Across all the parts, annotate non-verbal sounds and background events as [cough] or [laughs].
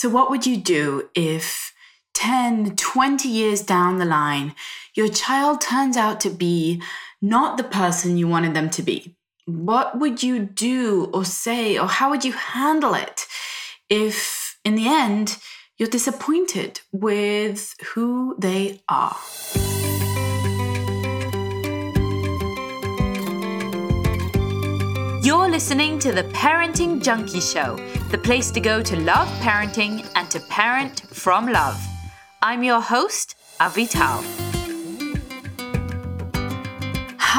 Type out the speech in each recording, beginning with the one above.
So, what would you do if 10, 20 years down the line, your child turns out to be not the person you wanted them to be? What would you do or say, or how would you handle it if, in the end, you're disappointed with who they are? You're listening to the Parenting Junkie Show, the place to go to love parenting and to parent from love. I'm your host, Avital.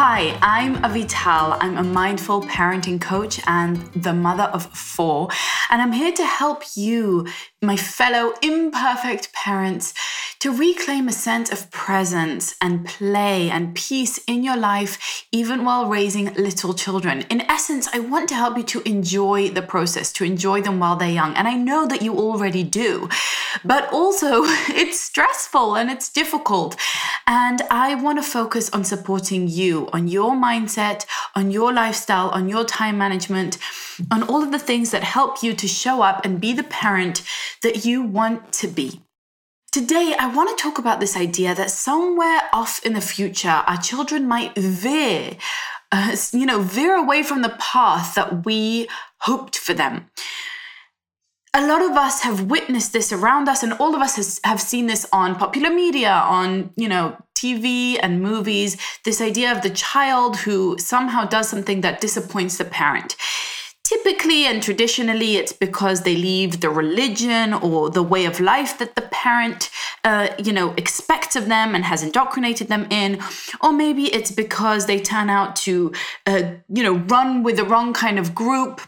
Hi, I'm Avital. I'm a mindful parenting coach and the mother of four, and I'm here to help you, my fellow imperfect parents, to reclaim a sense of presence and play and peace in your life, even while raising little children. In essence, I want to help you to enjoy the process, to enjoy them while they're young. And I know that you already do, but also [laughs] it's stressful and it's difficult. And I want to focus on supporting you, on your mindset, on your lifestyle, on your time management, on all of the things that help you to show up and be the parent that you want to be. Today, I want to talk about this idea that somewhere off in the future, our children might veer, uh, you know, veer away from the path that we hoped for them. A lot of us have witnessed this around us, and all of us has, have seen this on popular media, on, you know, TV and movies. This idea of the child who somehow does something that disappoints the parent. Typically and traditionally, it's because they leave the religion or the way of life that the parent, uh, you know, expects of them and has indoctrinated them in, or maybe it's because they turn out to, uh, you know, run with the wrong kind of group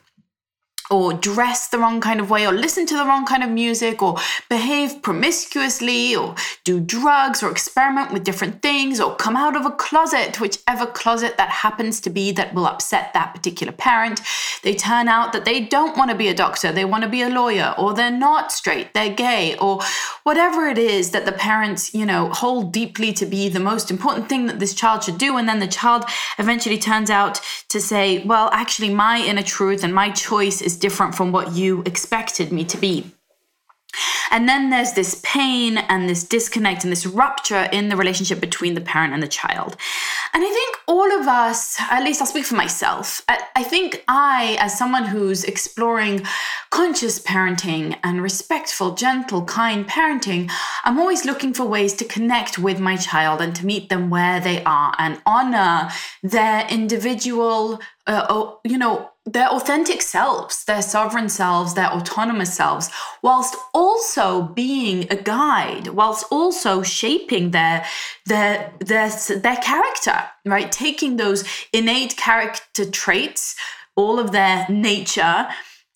or dress the wrong kind of way, or listen to the wrong kind of music, or behave promiscuously, or do drugs, or experiment with different things, or come out of a closet, whichever closet that happens to be that will upset that particular parent. They turn out that they don't want to be a doctor, they want to be a lawyer, or they're not straight, they're gay, or whatever it is that the parents, you know, hold deeply to be the most important thing that this child should do. And then the child eventually turns out to say, well, actually, my inner truth and my choice is is different from what you expected me to be. And then there's this pain and this disconnect and this rupture in the relationship between the parent and the child. And I think all of us, at least I'll speak for myself, I, think I, as someone who's exploring conscious parenting and respectful, gentle, kind parenting, I'm always looking for ways to connect with my child and to meet them where they are and honor their individual, uh, you know, their authentic selves, their sovereign selves, their autonomous selves, whilst also being a guide, whilst also shaping their their their their character, right? Taking those innate character traits, all of their nature,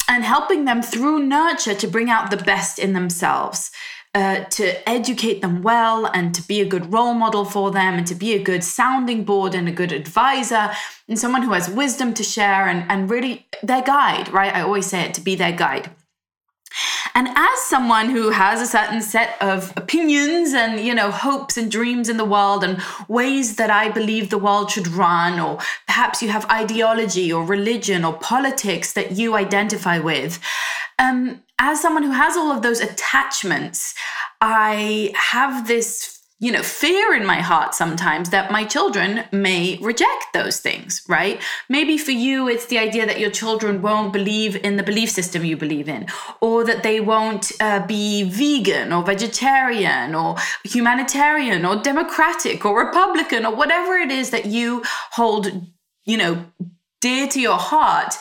and helping them through nurture to bring out the best in themselves. Uh, to educate them well and to be a good role model for them and to be a good sounding board and a good advisor and someone who has wisdom to share and, and really their guide, right? I always say it to be their guide. And as someone who has a certain set of opinions and, you know, hopes and dreams in the world and ways that I believe the world should run, or perhaps you have ideology or religion or politics that you identify with, um, as someone who has all of those attachments, I have this you know, fear in my heart sometimes that my children may reject those things, right? Maybe for you, it's the idea that your children won't believe in the belief system you believe in, or that they won't uh, be vegan or vegetarian or humanitarian or democratic or Republican or whatever it is that you hold, you know, dear to your heart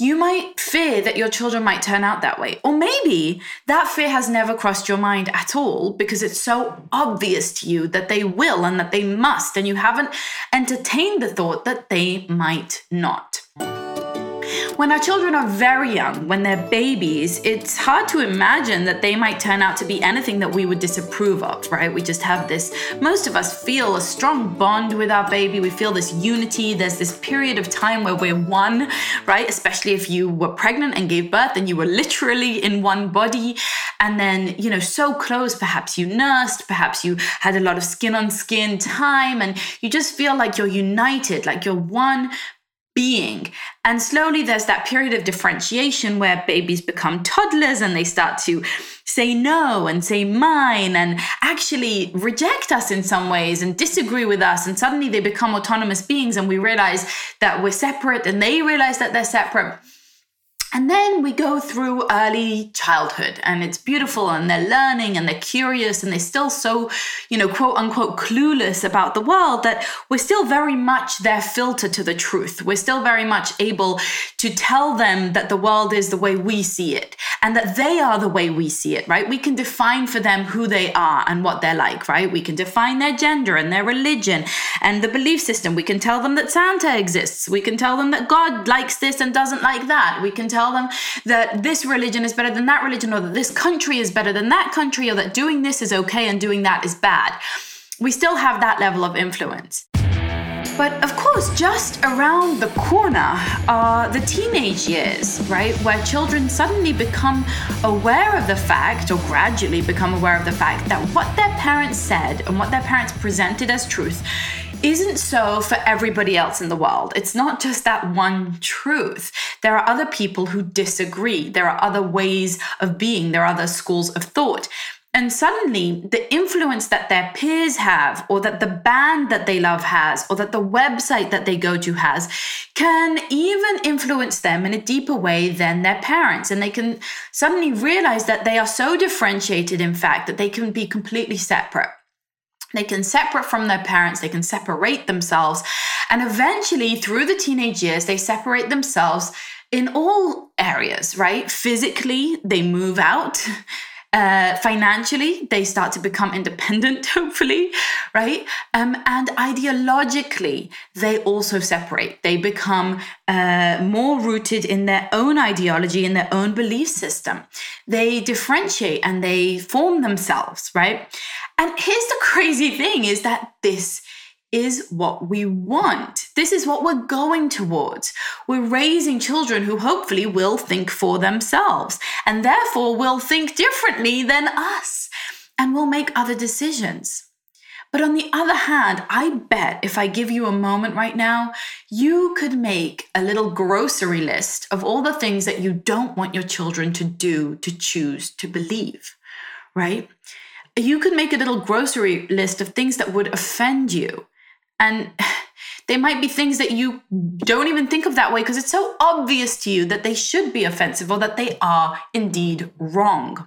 you might fear that your children might turn out that way. Or maybe that fear has never crossed your mind at all because it's so obvious to you that they will and that they must, and you haven't entertained the thought that they might not. When our children are very young, when they're babies, it's hard to imagine that they might turn out to be anything that we would disapprove of, right? We just have this, most of us feel a strong bond with our baby. We feel this unity. There's this period of time where we're one, right? Especially if you were pregnant and gave birth and you were literally in one body. And then, you know, so close, perhaps you nursed, perhaps you had a lot of skin on skin time, and you just feel like you're united, like you're one being. And slowly there's that period of differentiation where babies become toddlers and they start to say no and say mine and actually reject us in some ways and disagree with us. And suddenly they become autonomous beings and we realize that we're separate and they realize that they're separate. And then we go through early childhood and it's beautiful and they're learning and they're curious and they're still so, you know, quote unquote clueless about the world that we're still very much their filter to the truth. We're still very much able to tell them that the world is the way we see it and that they are the way we see it, right? We can define for them who they are and what they're like, right? We can define their gender and their religion and the belief system. We can tell them that Santa exists. We can tell them that God likes this and doesn't like that. We can tell tell them that this religion is better than that religion, or that this country is better than that country, or that doing this is okay and doing that is bad. We still have that level of influence. But of course, just around the corner are the teenage years, right? Where children suddenly become aware of the fact, or gradually become aware of the fact, that what their parents said and what their parents presented as truth isn't so for everybody else in the world. It's not just that one truth. There are other people who disagree. There are other ways of being. There are other schools of thought. And suddenly, the influence that their peers have, or that the band that they love has, or that the website that they go to has, can even influence them in a deeper way than their parents. And they can suddenly realize that they are so differentiated, in fact, that they can be completely separate. They can separate from their parents, they can separate themselves. And eventually, through the teenage years, they separate themselves in all areas, right? Physically, they move out. Uh, financially, they start to become independent, [laughs] hopefully, right? Um, and ideologically, they also separate. They become uh, more rooted in their own ideology, in their own belief system. They differentiate and they form themselves, right? And here's the crazy thing is that this is what we want. This is what we're going towards. We're raising children who hopefully will think for themselves and therefore will think differently than us and will make other decisions. But on the other hand, I bet if I give you a moment right now, you could make a little grocery list of all the things that you don't want your children to do, to choose, to believe, right? You could make a little grocery list of things that would offend you. And [sighs] they might be things that you don't even think of that way because it's so obvious to you that they should be offensive or that they are indeed wrong.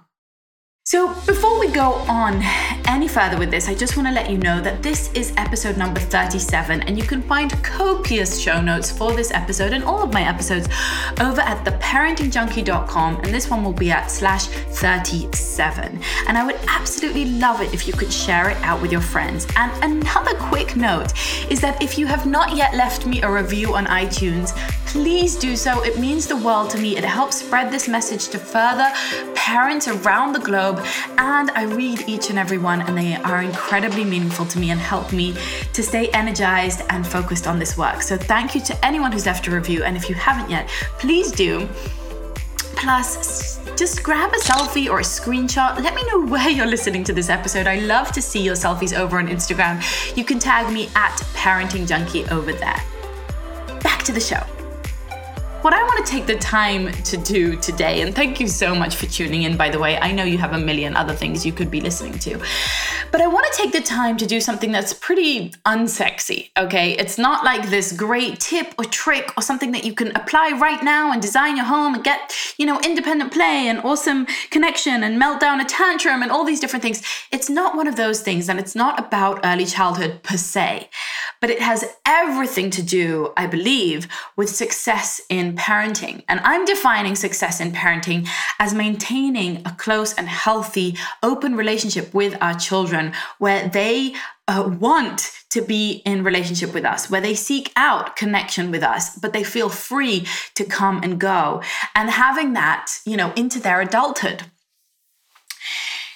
So, before we go on any further with this, I just want to let you know that this is episode number 37, and you can find copious show notes for this episode and all of my episodes over at theparentingjunkie.com, and this one will be at slash 37. And I would absolutely love it if you could share it out with your friends. And another quick note is that if you have not yet left me a review on iTunes, please do so. It means the world to me. It helps spread this message to further parents around the globe. And I read each and every one, and they are incredibly meaningful to me and help me to stay energized and focused on this work. So thank you to anyone who's left a review. And if you haven't yet, please do. Plus, just grab a selfie or a screenshot. Let me know where you're listening to this episode. I love to see your selfies over on Instagram. You can tag me at Parenting Junkie over there. Back to the show what I want to take the time to do today, and thank you so much for tuning in, by the way. I know you have a million other things you could be listening to, but I want to take the time to do something that's pretty unsexy, okay? It's not like this great tip or trick or something that you can apply right now and design your home and get, you know, independent play and awesome connection and melt down a tantrum and all these different things. It's not one of those things, and it's not about early childhood per se, but it has everything to do, I believe, with success in parenting. And I'm defining success in parenting as maintaining a close and healthy, open relationship with our children where they uh, want to be in relationship with us, where they seek out connection with us, but they feel free to come and go and having that, you know, into their adulthood.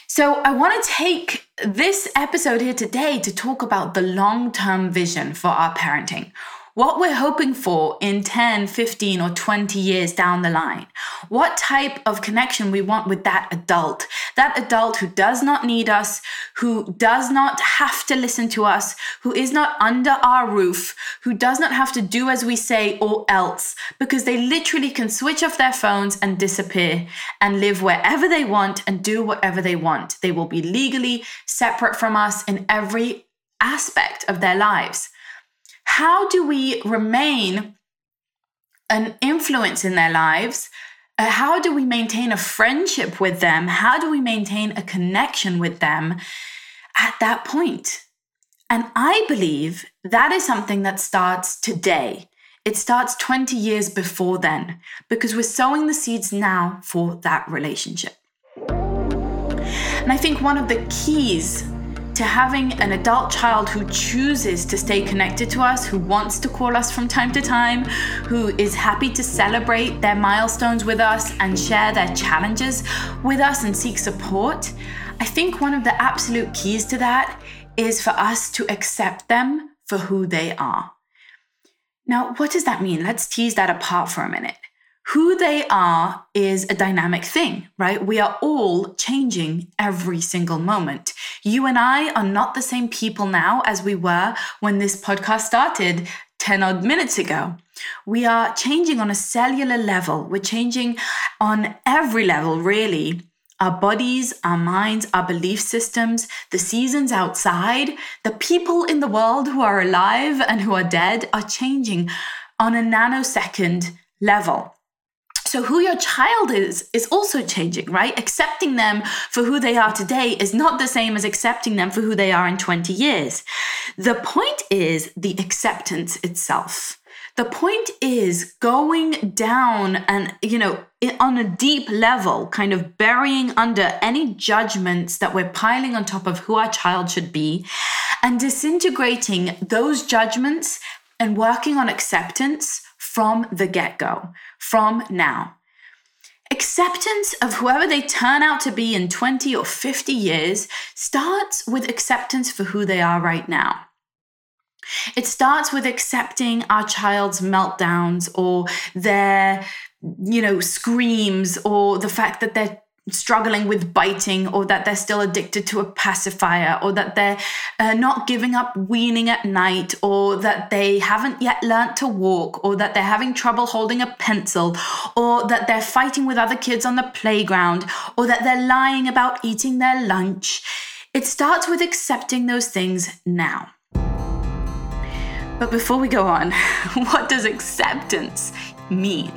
So, I want to take this episode here today to talk about the long term vision for our parenting what we're hoping for in 10, 15, or 20 years down the line. What type of connection we want with that adult. That adult who does not need us, who does not have to listen to us, who is not under our roof, who does not have to do as we say or else, because they literally can switch off their phones and disappear and live wherever they want and do whatever they want. They will be legally separate from us in every aspect of their lives how do we remain an influence in their lives? Uh, how do we maintain a friendship with them? How do we maintain a connection with them at that point? And I believe that is something that starts today. It starts 20 years before then because we're sowing the seeds now for that relationship. And I think one of the keys to having an adult child who chooses to stay connected to us, who wants to call us from time to time, who is happy to celebrate their milestones with us and share their challenges with us and seek support. I think one of the absolute keys to that is for us to accept them for who they are. Now, what does that mean? Let's tease that apart for a minute who they are is a dynamic thing, right? We are all changing every single moment. You and I are not the same people now as we were when this podcast started 10 odd minutes ago. We are changing on a cellular level. We're changing on every level, really. Our bodies, our minds, our belief systems, the seasons outside, the people in the world who are alive and who are dead are changing on a nanosecond level. So, who your child is, is also changing, right? Accepting them for who they are today is not the same as accepting them for who they are in 20 years. The point is the acceptance itself. The point is going down and, you know, on a deep level, kind of burying under any judgments that we're piling on top of who our child should be and disintegrating those judgments and working on acceptance from the get go, from now. Acceptance of whoever they turn out to be in 20 or 50 years starts with acceptance for who they are right now. It starts with accepting our child's meltdowns or their, you know, screams or the fact that they're struggling with biting or that they're still addicted to a pacifier or that they're uh, not giving up weaning at night or that they haven't yet learnt to walk or that they're having trouble holding a pencil or that they're fighting with other kids on the playground or that they're lying about eating their lunch. It starts with accepting those things now. But before we go on, [laughs] what does acceptance mean?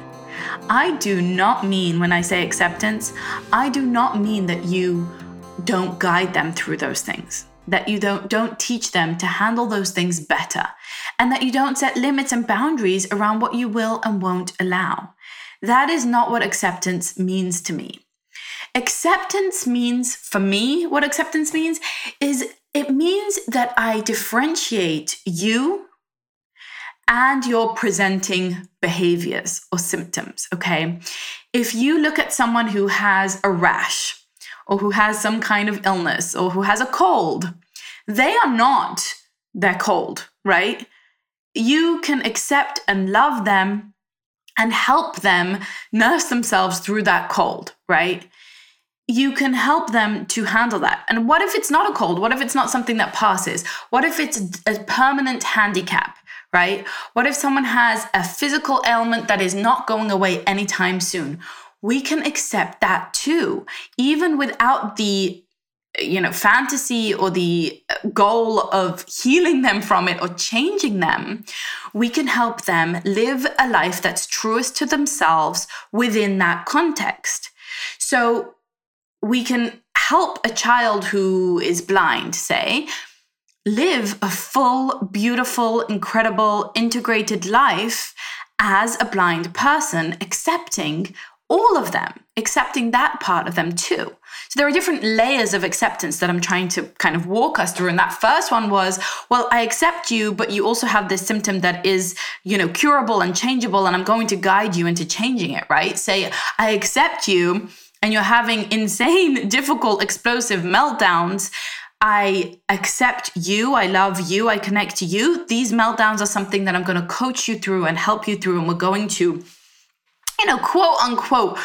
I do not mean, when I say acceptance, I do not mean that you don't guide them through those things, that you don't, don't teach them to handle those things better, and that you don't set limits and boundaries around what you will and won't allow. That is not what acceptance means to me. Acceptance means, for me, what acceptance means is it means that I differentiate you and your presenting behaviors or symptoms. Okay. If you look at someone who has a rash or who has some kind of illness or who has a cold, they are not their cold, right? You can accept and love them and help them nurse themselves through that cold, right? You can help them to handle that. And what if it's not a cold? What if it's not something that passes? What if it's a permanent handicap? Right? What if someone has a physical ailment that is not going away anytime soon? We can accept that too, even without the you know fantasy or the goal of healing them from it or changing them we can help them live a life that's truest to themselves within that context so we can help a child who is blind say live a full, beautiful, incredible, integrated life as a blind person, accepting all of them, accepting that part of them too. So there are different layers of acceptance that I'm trying to kind of walk us through. And that first one was, well, I accept you, but you also have this symptom that is, you know, curable and changeable, and I'm going to guide you into changing it, right? Say, I accept you, and you're having insane, [laughs] difficult, explosive meltdowns I accept you, I love you, I connect to you, these meltdowns are something that I'm going to coach you through and help you through. And we're going to, you know, quote unquote,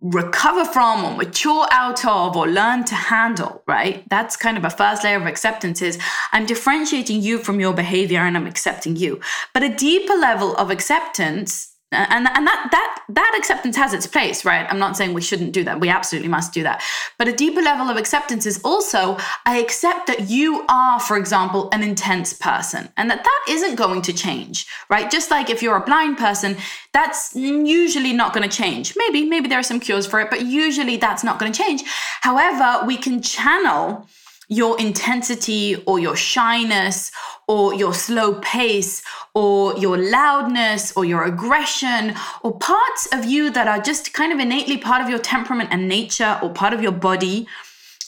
recover from or mature out of or learn to handle, right? That's kind of a first layer of acceptance is I'm differentiating you from your behavior and I'm accepting you. But a deeper level of acceptance and and that that that acceptance has its place right? I'm not saying we shouldn't do that. We absolutely must do that. But a deeper level of acceptance is also i accept that you are for example an intense person and that that isn't going to change right? Just like if you're a blind person that's usually not going to change. Maybe maybe there are some cures for it but usually that's not going to change. However we can channel your intensity or your shyness or your slow pace or your loudness or your aggression or parts of you that are just kind of innately part of your temperament and nature or part of your body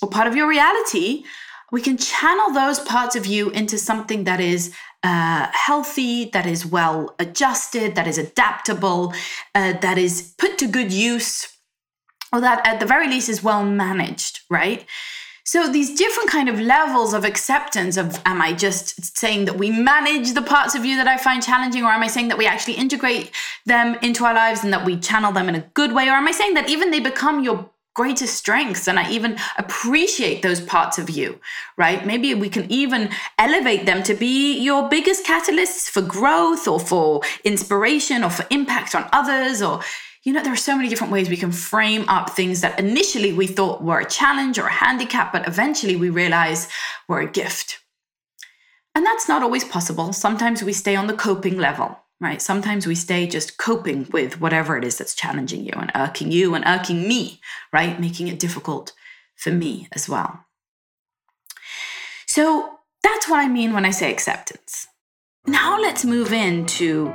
or part of your reality, we can channel those parts of you into something that is uh, healthy, that is well adjusted, that is adaptable, uh, that is put to good use, or that at the very least is well managed, right? So these different kind of levels of acceptance of am I just saying that we manage the parts of you that I find challenging or am I saying that we actually integrate them into our lives and that we channel them in a good way or am I saying that even they become your greatest strengths and I even appreciate those parts of you, right? Maybe we can even elevate them to be your biggest catalysts for growth or for inspiration or for impact on others or you know, there are so many different ways we can frame up things that initially we thought were a challenge or a handicap, but eventually we realize were a gift. And that's not always possible. Sometimes we stay on the coping level, right? Sometimes we stay just coping with whatever it is that's challenging you and irking you and irking me, right? Making it difficult for me as well. So that's what I mean when I say acceptance. Now let's move into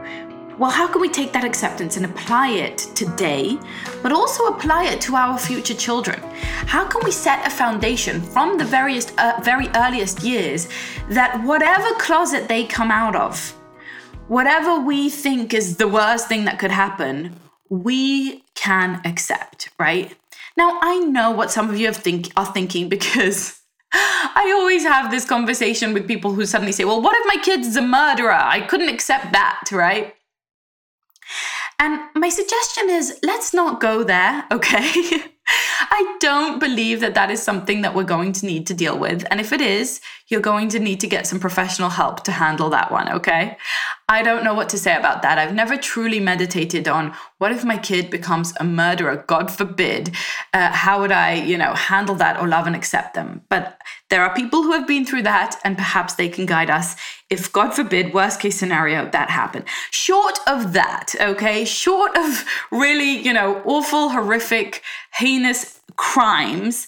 well, how can we take that acceptance and apply it today, but also apply it to our future children? How can we set a foundation from the various, uh, very earliest years that whatever closet they come out of, whatever we think is the worst thing that could happen, we can accept, right? Now, I know what some of you think, are thinking [laughs] because I always have this conversation with people who suddenly say, Well, what if my kid's a murderer? I couldn't accept that, right? And my suggestion is let's not go there, [laughs] okay? I don't believe that that is something that we're going to need to deal with. And if it is, you're going to need to get some professional help to handle that one, okay? I don't know what to say about that. I've never truly meditated on what if my kid becomes a murderer, God forbid. Uh, how would I, you know, handle that or love and accept them? But there are people who have been through that, and perhaps they can guide us if, God forbid, worst case scenario, that happened. Short of that, okay, short of really, you know, awful, horrific, heinous crimes,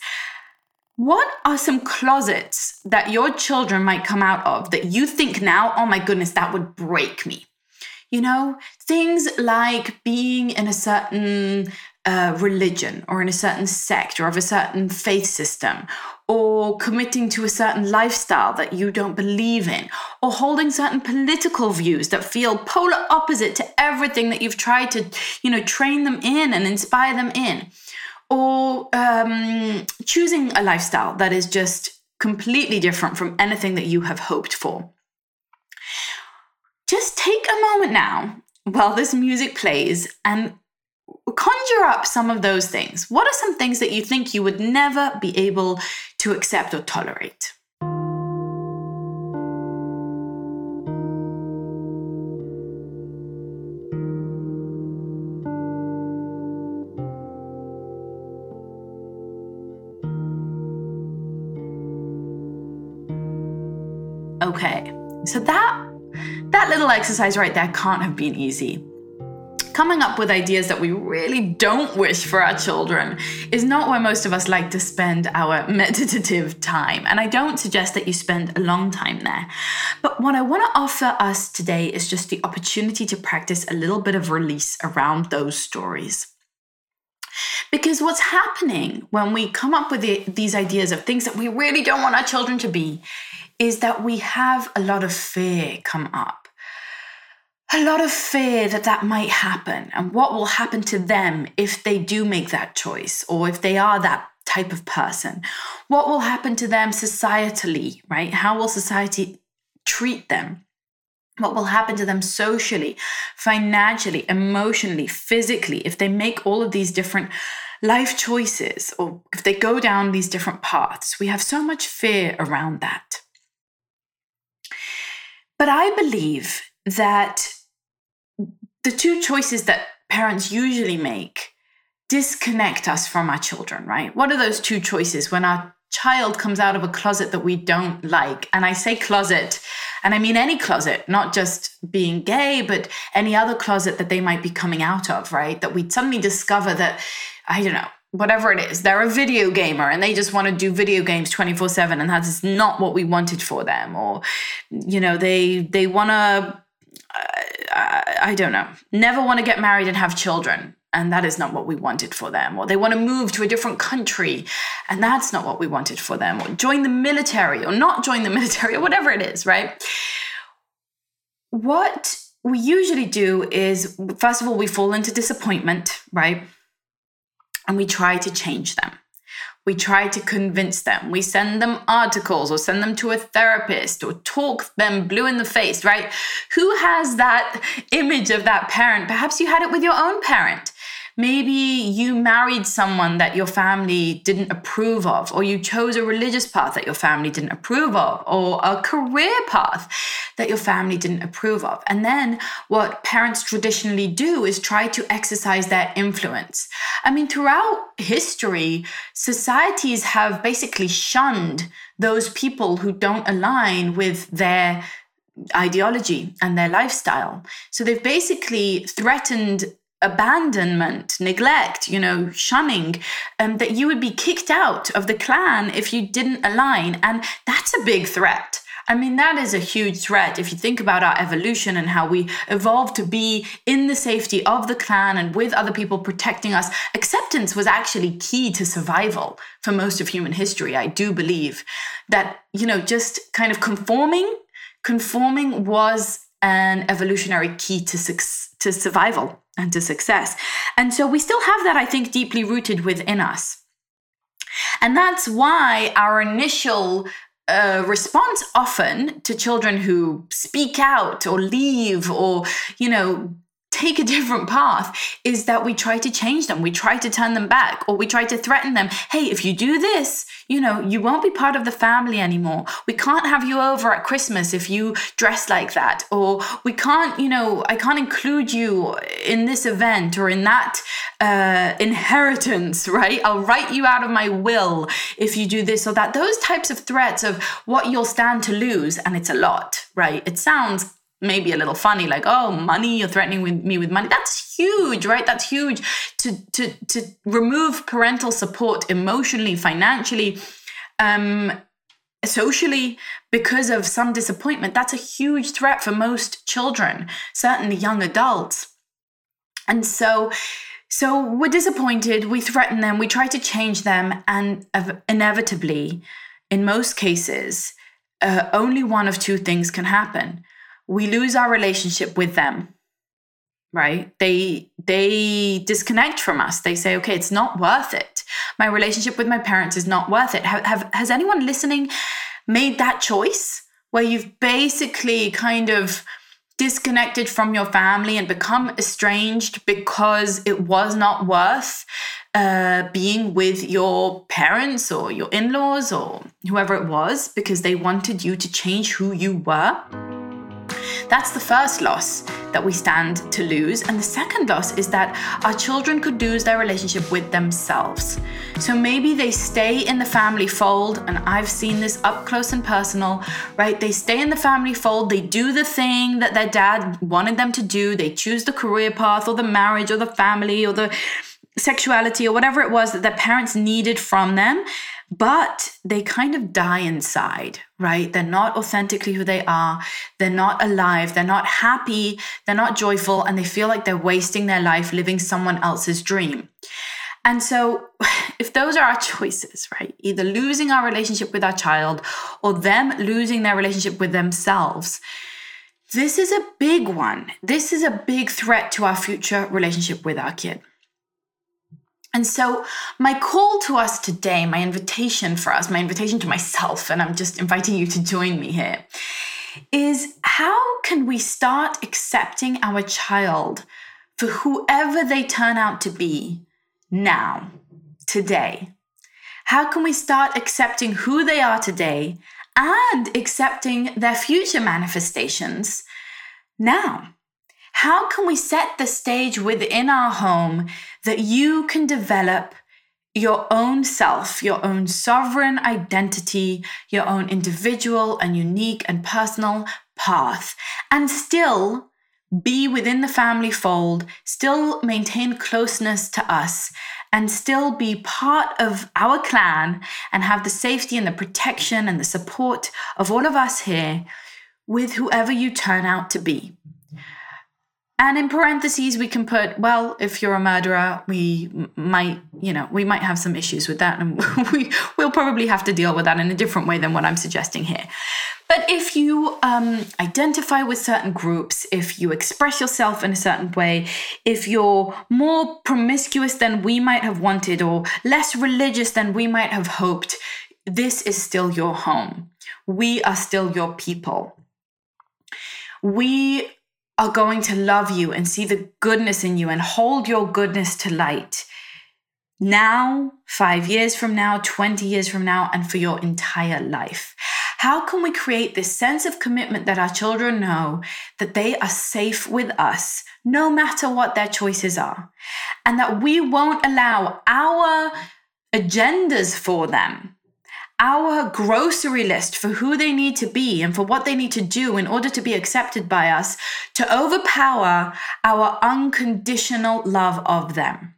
what are some closets that your children might come out of that you think now, oh my goodness, that would break me? You know, things like being in a certain uh, religion or in a certain sect or of a certain faith system, or committing to a certain lifestyle that you don't believe in, or holding certain political views that feel polar opposite to everything that you've tried to, you know, train them in and inspire them in or um, choosing a lifestyle that is just completely different from anything that you have hoped for. Just take a moment now while this music plays and conjure up some of those things. What are some things that you think you would never be able to accept or tolerate? So that that little exercise right there can't have been easy. Coming up with ideas that we really don't wish for our children is not where most of us like to spend our [laughs] meditative time. And I don't suggest that you spend a long time there. But what I want to offer us today is just the opportunity to practice a little bit of release around those stories. Because what's happening when we come up with the, these ideas of things that we really don't want our children to be is that we have a lot of fear come up. A lot of fear that that might happen and what will happen to them if they do make that choice or if they are that type of person? What will happen to them societally, right? How will society treat them? What will happen to them socially, financially, emotionally, physically if they make all of these different life choices or if they go down these different paths? We have so much fear around that. But I believe that the two choices that parents usually make disconnect us from our children, right? What are those two choices when our child comes out of a closet that we don't like? And I say closet, and I mean any closet, not just being gay, but any other closet that they might be coming out of, right? That we suddenly discover that, I don't know, whatever it is, they're a video gamer and they just want to do video games 24 7, and that is not what we wanted for them. Or, you know, they they want to uh, uh, I don't know, never want to get married and have children. And that is not what we wanted for them. Or they want to move to a different country. And that's not what we wanted for them. Or join the military or not join the military or whatever it is, right? What we usually do is, first of all, we fall into disappointment, right? And we try to change them. We try to convince them. We send them articles or send them to a therapist or talk them blue in the face, right? Who has that image of that parent? Perhaps you had it with your own parent. Maybe you married someone that your family didn't approve of, or you chose a religious path that your family didn't approve of, or a career path that your family didn't approve of. And then what parents traditionally do is try to exercise their influence. I mean, throughout history, societies have basically shunned those people who don't align with their ideology and their lifestyle. So they've basically threatened abandonment, neglect, you know, shunning, um, that you would be kicked out of the clan if you didn't align. And that's a big threat. I mean, that is a huge threat if you think about our evolution and how we evolved to be in the safety of the clan and with other people protecting us. Acceptance was actually key to survival for most of human history. I do believe that, you know, just kind of conforming, conforming was an evolutionary key to, su- to survival and to success. And so we still have that, I think, deeply rooted within us. And that's why our initial uh, response often to children who speak out or leave or, you know, take a different path is that we try to change them. We try to turn them back or we try to threaten them. Hey, if you do this, you know, you won't be part of the family anymore. We can't have you over at Christmas if you dress like that. Or we can't, you know, I can't include you in this event or in that uh, inheritance, right? I'll write you out of my will if you do this or that. Those types of threats of what you'll stand to lose, and it's a lot, right? It sounds maybe a little funny like oh money you're threatening with me with money. That's huge right? That's huge. To to to remove parental support emotionally financially um socially because of some disappointment that's a huge threat for most children certainly young adults. And so so we're disappointed we threaten them we try to change them and inevitably in most cases uh, only one of two things can happen we lose our relationship with them right? They they disconnect from us. They say okay it's not worth it. My relationship with my parents is not worth it. Have, have has anyone listening made that choice where you've basically kind of disconnected from your family and become estranged because it was not worth uh, being with your parents or your in-laws or whoever it was because they wanted you to change who you were that's the first loss that we stand to lose. And the second loss is that our children could lose their relationship with themselves. So maybe they stay in the family fold, and I've seen this up close and personal, right? They stay in the family fold, they do the thing that their dad wanted them to do, they choose the career path or the marriage or the family or the sexuality or whatever it was that their parents needed from them but they kind of die inside, right? They're not authentically who they are. They're not alive. They're not happy. They're not joyful. And they feel like they're wasting their life living someone else's dream. And so, [laughs] if those are our choices, right? Either losing our relationship with our child or them losing their relationship with themselves, this is a big one. This is a big threat to our future relationship with our kid. And so, my call to us today, my invitation for us, my invitation to myself, and I'm just inviting you to join me here, is how can we start accepting our child for whoever they turn out to be now, today? How can we start accepting who they are today and accepting their future manifestations now? How can we set the stage within our home that you can develop your own self, your own sovereign identity, your own individual and unique and personal path, and still be within the family fold, still maintain closeness to us, and still be part of our clan and have the safety and the protection and the support of all of us here with whoever you turn out to be. And in parentheses, we can put, well, if you're a murderer, we might, you know, we might have some issues with that. And [laughs] we, we'll probably have to deal with that in a different way than what I'm suggesting here. But if you um, identify with certain groups, if you express yourself in a certain way, if you're more promiscuous than we might have wanted or less religious than we might have hoped, this is still your home. We are still your people. We are going to love you and see the goodness in you and hold your goodness to light. Now, five years from now, 20 years from now, and for your entire life. How can we create this sense of commitment that our children know that they are safe with us, no matter what their choices are, and that we won't allow our agendas for them our grocery list for who they need to be and for what they need to do in order to be accepted by us to overpower our unconditional love of them.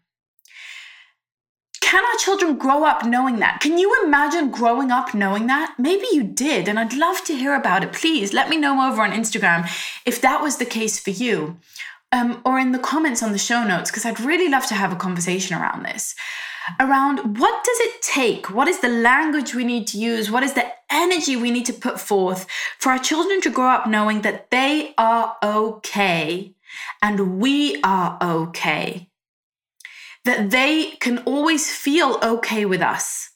Can our children grow up knowing that? Can you imagine growing up knowing that? Maybe you did, and I'd love to hear about it. Please let me know over on Instagram if that was the case for you, um, or in the comments on the show notes, because I'd really love to have a conversation around this around what does it take? What is the language we need to use? What is the energy we need to put forth for our children to grow up knowing that they are okay and we are okay? That they can always feel okay with us,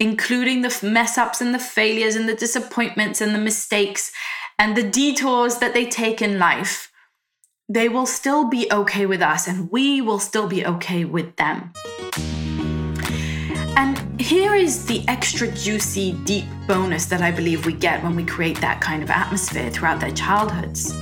including the mess ups and the failures and the disappointments and the mistakes and the detours that they take in life. They will still be okay with us and we will still be okay with them. Here is the extra juicy, deep bonus that I believe we get when we create that kind of atmosphere throughout their childhoods.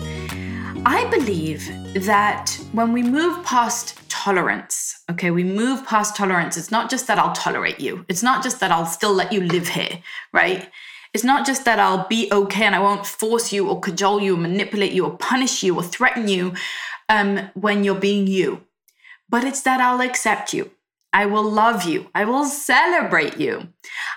I believe that when we move past tolerance, okay, we move past tolerance, it's not just that I'll tolerate you, it's not just that I'll still let you live here, right? It's not just that I'll be okay and I won't force you or cajole you or manipulate you or punish you or threaten you um, when you're being you, but it's that I'll accept you. I will love you. I will celebrate you.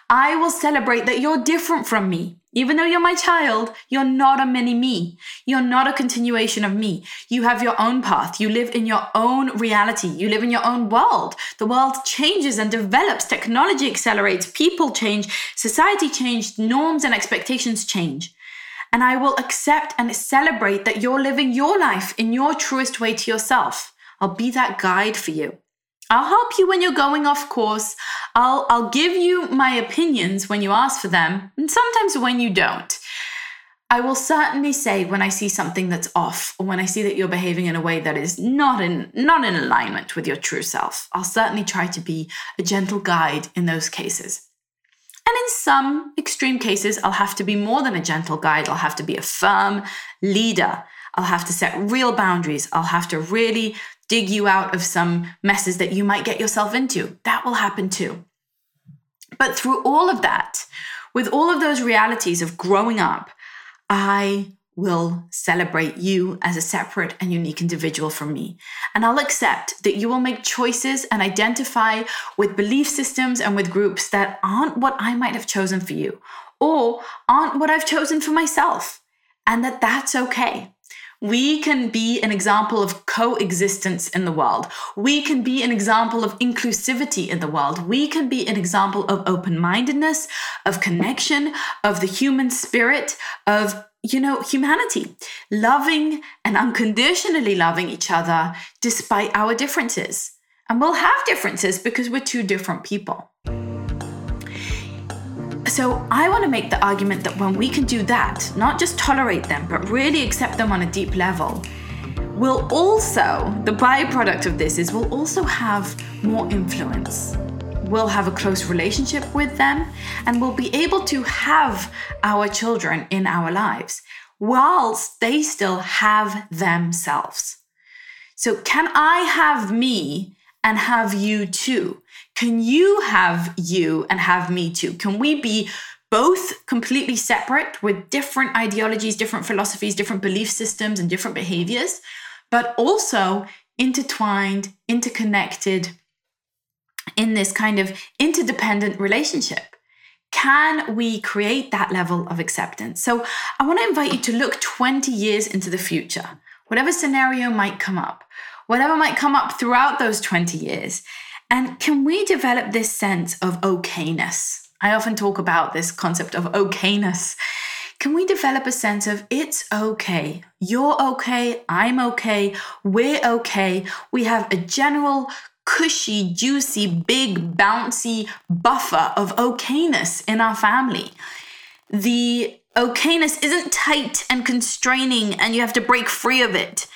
I will celebrate that you're different from me. Even though you're my child, you're not a mini me. You're not a continuation of me. You have your own path. You live in your own reality. You live in your own world. The world changes and develops. Technology accelerates. People change. Society changes. Norms and expectations change. And I will accept and celebrate that you're living your life in your truest way to yourself. I'll be that guide for you. I'll help you when you're going off course. I'll, I'll give you my opinions when you ask for them, and sometimes when you don't. I will certainly say when I see something that's off or when I see that you're behaving in a way that is not in not in alignment with your true self. I'll certainly try to be a gentle guide in those cases. And in some extreme cases, I'll have to be more than a gentle guide. I'll have to be a firm leader. I'll have to set real boundaries. I'll have to really dig you out of some messes that you might get yourself into. That will happen too. But through all of that, with all of those realities of growing up, I will celebrate you as a separate and unique individual from me. And I'll accept that you will make choices and identify with belief systems and with groups that aren't what I might have chosen for you or aren't what I've chosen for myself. And that that's okay. We can be an example of coexistence in the world. We can be an example of inclusivity in the world. We can be an example of open mindedness, of connection, of the human spirit, of you know, humanity, loving and unconditionally loving each other despite our differences. And we'll have differences because we're two different people. So I want to make the argument that when we can do that, not just tolerate them, but really accept them on a deep level, we'll also, the byproduct of this is we'll also have more influence. We'll have a close relationship with them and we'll be able to have our children in our lives whilst they still have themselves. So, can I have me and have you too? Can you have you and have me too? Can we be both completely separate with different ideologies, different philosophies, different belief systems, and different behaviors, but also intertwined, interconnected in this kind of interdependent relationship? Can we create that level of acceptance? So, I want to invite you to look 20 years into the future, whatever scenario might come up, whatever might come up throughout those 20 years, and can we develop this sense of okayness? I often talk about this concept of okayness. Can we develop a sense of it's okay? You're okay, I'm okay, we're okay. We have a general cushy, juicy, big, bouncy buffer of okayness in our family. The okayness isn't tight and constraining and you have to break free of it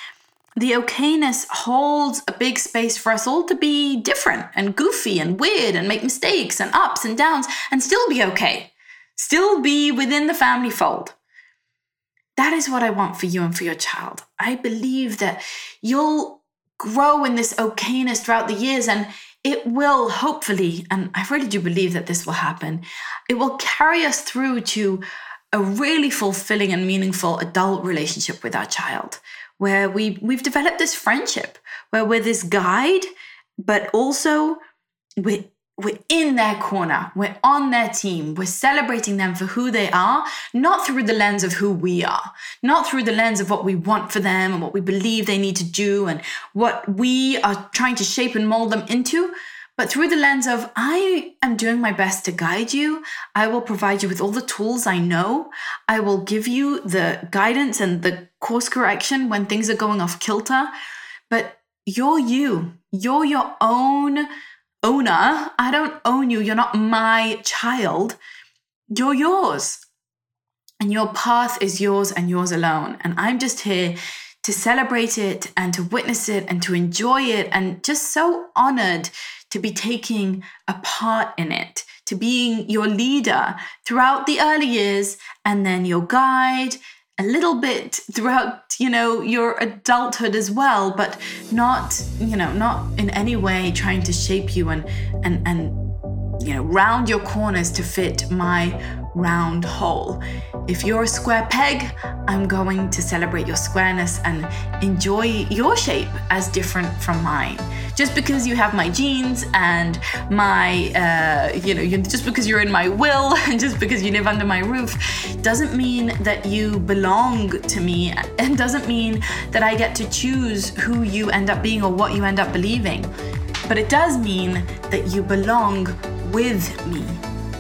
the okayness holds a big space for us all to be different and goofy and weird and make mistakes and ups and downs and still be okay, still be within the family fold. That is what I want for you and for your child. I believe that you'll grow in this okayness throughout the years and it will hopefully, and I really do believe that this will happen, it will carry us through to a really fulfilling and meaningful adult relationship with our child where we we've developed this friendship where we're this guide, but also we're we're in their corner, we're on their team, we're celebrating them for who they are, not through the lens of who we are, not through the lens of what we want for them and what we believe they need to do and what we are trying to shape and mold them into, but through the lens of I am doing my best to guide you. I will provide you with all the tools I know. I will give you the guidance and the course correction when things are going off kilter. But you're you, you're your own owner. I don't own you. You're not my child. You're yours. And your path is yours and yours alone. And I'm just here to celebrate it and to witness it and to enjoy it and just so honored to be taking a part in it, to being your leader throughout the early years and then your guide a little bit throughout you know your adulthood as well but not you know not in any way trying to shape you and and and you know round your corners to fit my round hole. If you're a square peg, I'm going to celebrate your squareness and enjoy your shape as different from mine. Just because you have my genes and my, uh, you know, just because you're in my will [laughs] and just because you live under my roof doesn't mean that you belong to me and doesn't mean that I get to choose who you end up being or what you end up believing. But it does mean that you belong with me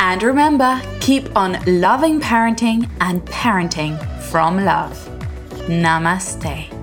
And remember, keep on loving parenting and parenting from love. Namaste.